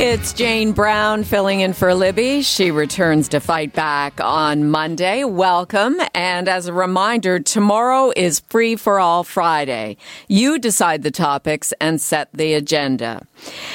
It's Jane Brown filling in for Libby. She returns to fight back on Monday. Welcome. And as a reminder, tomorrow is Free for All Friday. You decide the topics and set the agenda.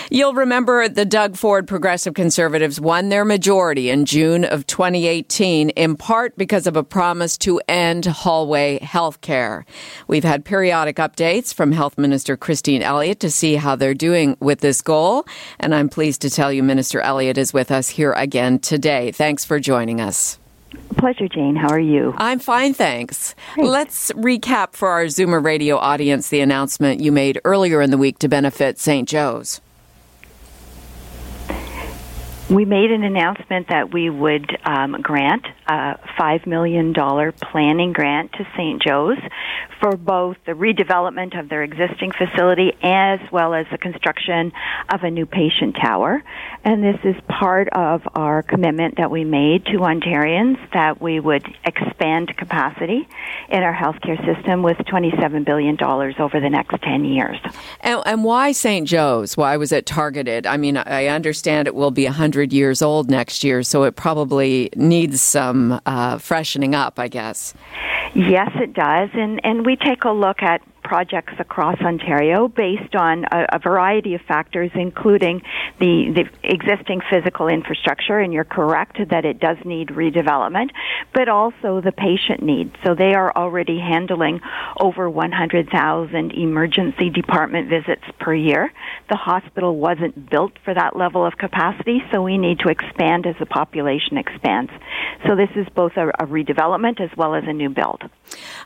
You'll remember the Doug Ford Progressive Conservatives won their majority in June of 2018, in part because of a promise to end hallway health care. We've had periodic updates from Health Minister Christine Elliott to see how they're doing with this goal. And I'm pleased to tell you Minister Elliott is with us here again today. Thanks for joining us. Pleasure, Jane. How are you? I'm fine, thanks. Great. Let's recap for our Zoomer radio audience the announcement you made earlier in the week to benefit St. Joe's. We made an announcement that we would um, grant a $5 million planning grant to St. Joe's for both the redevelopment of their existing facility as well as the construction of a new patient tower. And this is part of our commitment that we made to Ontarians that we would expand capacity in our healthcare system with $27 billion over the next 10 years. And, and why St. Joe's? Why was it targeted? I mean, I understand it will be 100 years old next year, so it probably needs some uh, freshening up, I guess. Yes, it does. And, and we take a look at projects across Ontario based on a, a variety of factors, including the, the existing physical infrastructure, and you're correct that it does need redevelopment, but also the patient needs. So they are already handling over 100,000 emergency department visits per year. The hospital wasn't built for that level of capacity, so we need to expand as the population expands. So this is both a, a redevelopment as well as a new build.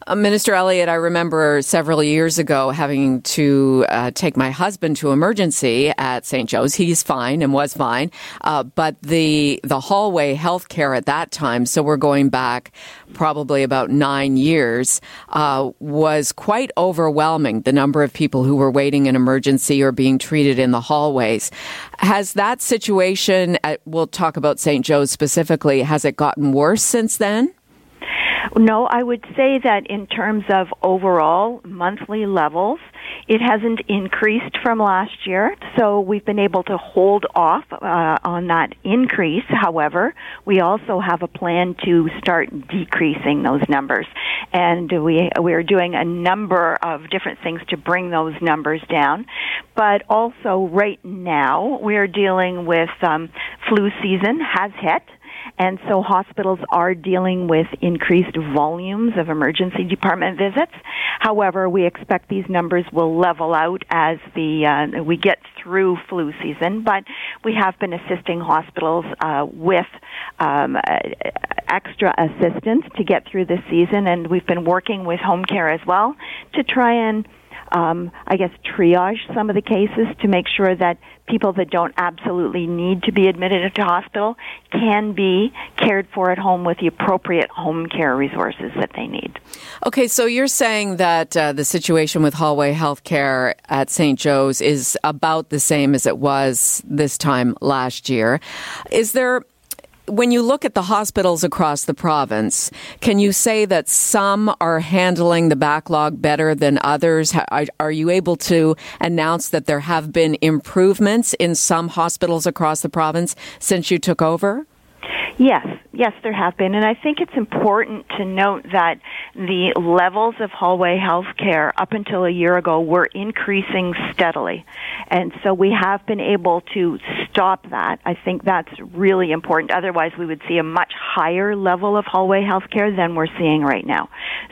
Uh, Minister Elliott, I remember several years ago having to uh, take my husband to emergency at St. Joe's. He's fine and was fine, uh, but the the hallway health care at that time, so we're going back probably about nine years, uh, was quite overwhelming. The number of people who were waiting in emergency or being treated in the hallways. Has that situation? At, we'll talk about St. Joe's specifically. Has it gotten worse since then? No, I would say that in terms of overall monthly levels, it hasn't increased from last year, so we've been able to hold off uh, on that increase. However, we also have a plan to start decreasing those numbers, and we we are doing a number of different things to bring those numbers down. But also, right now, we are dealing with um, flu season has hit and so hospitals are dealing with increased volumes of emergency department visits. However, we expect these numbers will level out as the uh, we get through flu season. But we have been assisting hospitals uh, with um, extra assistance to get through this season, and we've been working with home care as well to try and um, I guess, triage some of the cases to make sure that people that don't absolutely need to be admitted into hospital can be cared for at home with the appropriate home care resources that they need. Okay, so you're saying that uh, the situation with hallway health care at St. Joe's is about the same as it was this time last year. Is there when you look at the hospitals across the province, can you say that some are handling the backlog better than others? Are you able to announce that there have been improvements in some hospitals across the province since you took over? Yes, yes, there have been. And I think it's important to note that the levels of hallway health care up until a year ago were increasing steadily. And so we have been able to stop that. I think that's really important. Otherwise, we would see a much higher level of hallway health care than we're seeing right now.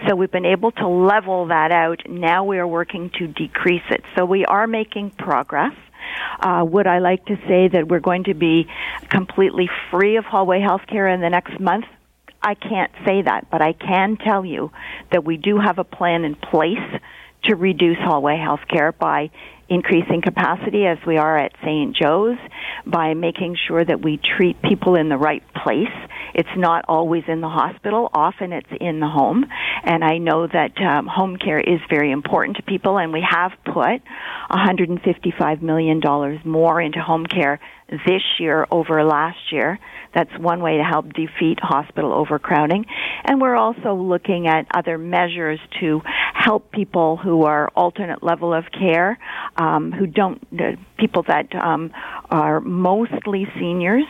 So we've been able to level that out. Now we are working to decrease it. So we are making progress. Uh, would I like to say that we're going to be completely free of hallway health care in the next month? I can't say that, but I can tell you that we do have a plan in place to reduce hallway health care by increasing capacity as we are at St. Joe's by making sure that we treat people in the right place. It's not always in the hospital. Often it's in the home. And I know that um, home care is very important to people and we have put $155 million more into home care this year over last year. That's one way to help defeat hospital overcrowding. And we're also looking at other measures to help people who are alternate level of care, um, who don't, uh, people that um, are mostly seniors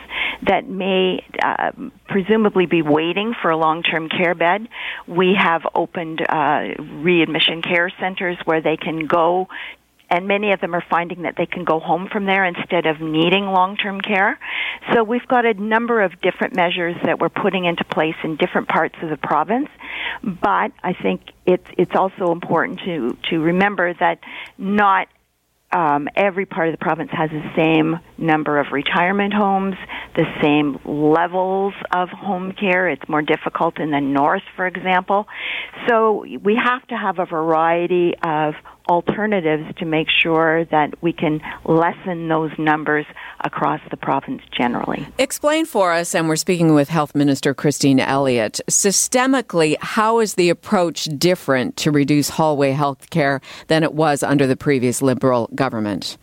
that may uh, presumably be waiting for a long-term care bed. We have opened uh, readmission care centers where they can go and many of them are finding that they can go home from there instead of needing long-term care. So we've got a number of different measures that we're putting into place in different parts of the province. But I think it's it's also important to to remember that not um, every part of the province has the same number of retirement homes, the same levels of home care. It's more difficult in the north, for example. So we have to have a variety of alternatives to make sure that we can lessen those numbers across the province generally. Explain for us, and we're speaking with Health Minister Christine Elliott. Systemically, how is the approach different to reduce hallway health care than it was under the previous Liberal government?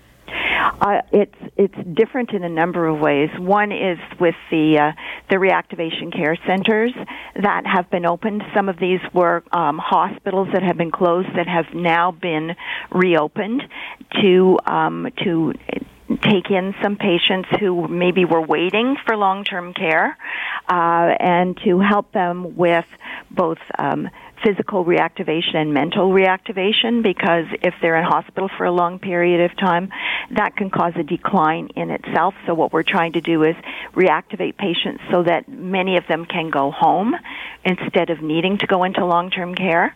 Uh, it's it's different in a number of ways. One is with the uh, the reactivation care centers that have been opened. Some of these were um, hospitals that have been closed that have now been reopened to um, to take in some patients who maybe were waiting for long-term care uh, and to help them with both um, physical reactivation and mental reactivation because if they're in hospital for a long period of time, that can cause a decline in itself. So what we're trying to do is reactivate patients so that many of them can go home instead of needing to go into long-term care.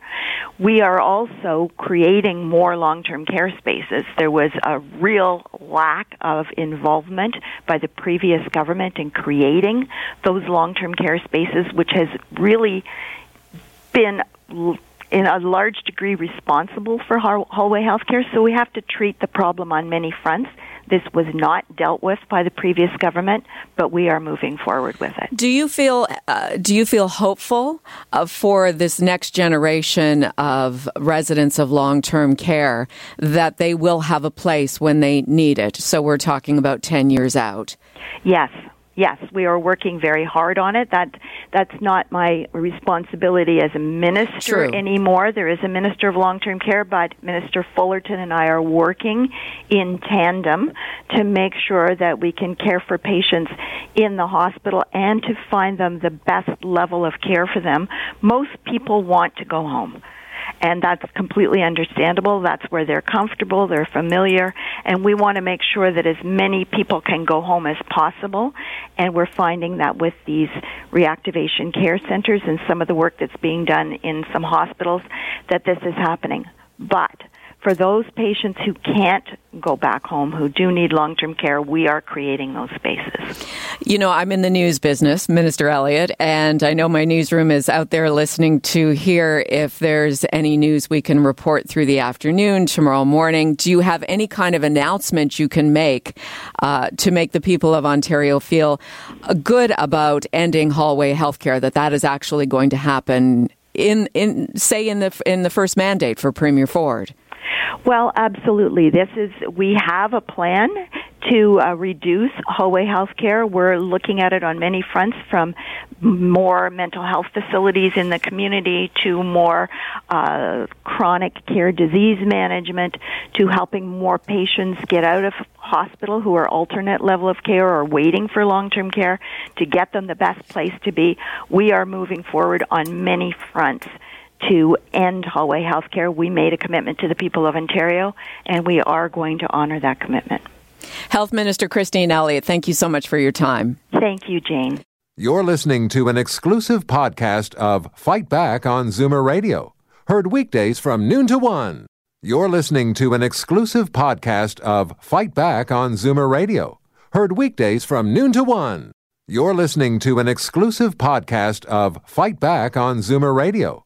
We are also creating more long-term care spaces. There was a real lack of involvement by the previous government in creating those long-term care spaces, which has really been in a large degree responsible for hallway healthcare, so we have to treat the problem on many fronts. This was not dealt with by the previous government, but we are moving forward with it. Do you feel uh, do you feel hopeful uh, for this next generation of residents of long term care that they will have a place when they need it? So we're talking about ten years out. Yes, yes, we are working very hard on it. That that's not my responsibility as a minister True. anymore. There is a minister of long-term care, but Minister Fullerton and I are working in tandem to make sure that we can care for patients in the hospital and to find them the best level of care for them. Most people want to go home and that's completely understandable. That's where they're comfortable, they're familiar, and we want to make sure that as many people can go home as possible. And we're finding that with these reactivation care centers and some of the work that's being done in some hospitals, that this is happening. But for those patients who can't go back home, who do need long term care, we are creating those spaces. You know, I'm in the news business, Minister Elliott, and I know my newsroom is out there listening to hear if there's any news we can report through the afternoon, tomorrow morning. Do you have any kind of announcement you can make uh, to make the people of Ontario feel good about ending hallway healthcare, that that is actually going to happen in, in say, in the, in the first mandate for Premier Ford? Well, absolutely. This is we have a plan to uh, reduce hallway health care. We're looking at it on many fronts from more mental health facilities in the community to more uh, chronic care disease management to helping more patients get out of hospital who are alternate level of care or waiting for long-term care to get them the best place to be. We are moving forward on many fronts to end hallway health care. We made a commitment to the people of Ontario, and we are going to honor that commitment. Health Minister Christine Elliott, thank you so much for your time. Thank you, Jane. You're listening to an exclusive podcast of Fight Back on Zoomer Radio, heard weekdays from noon to one. You're listening to an exclusive podcast of Fight Back on Zoomer Radio, heard weekdays from noon to one. You're listening to an exclusive podcast of Fight Back on Zoomer Radio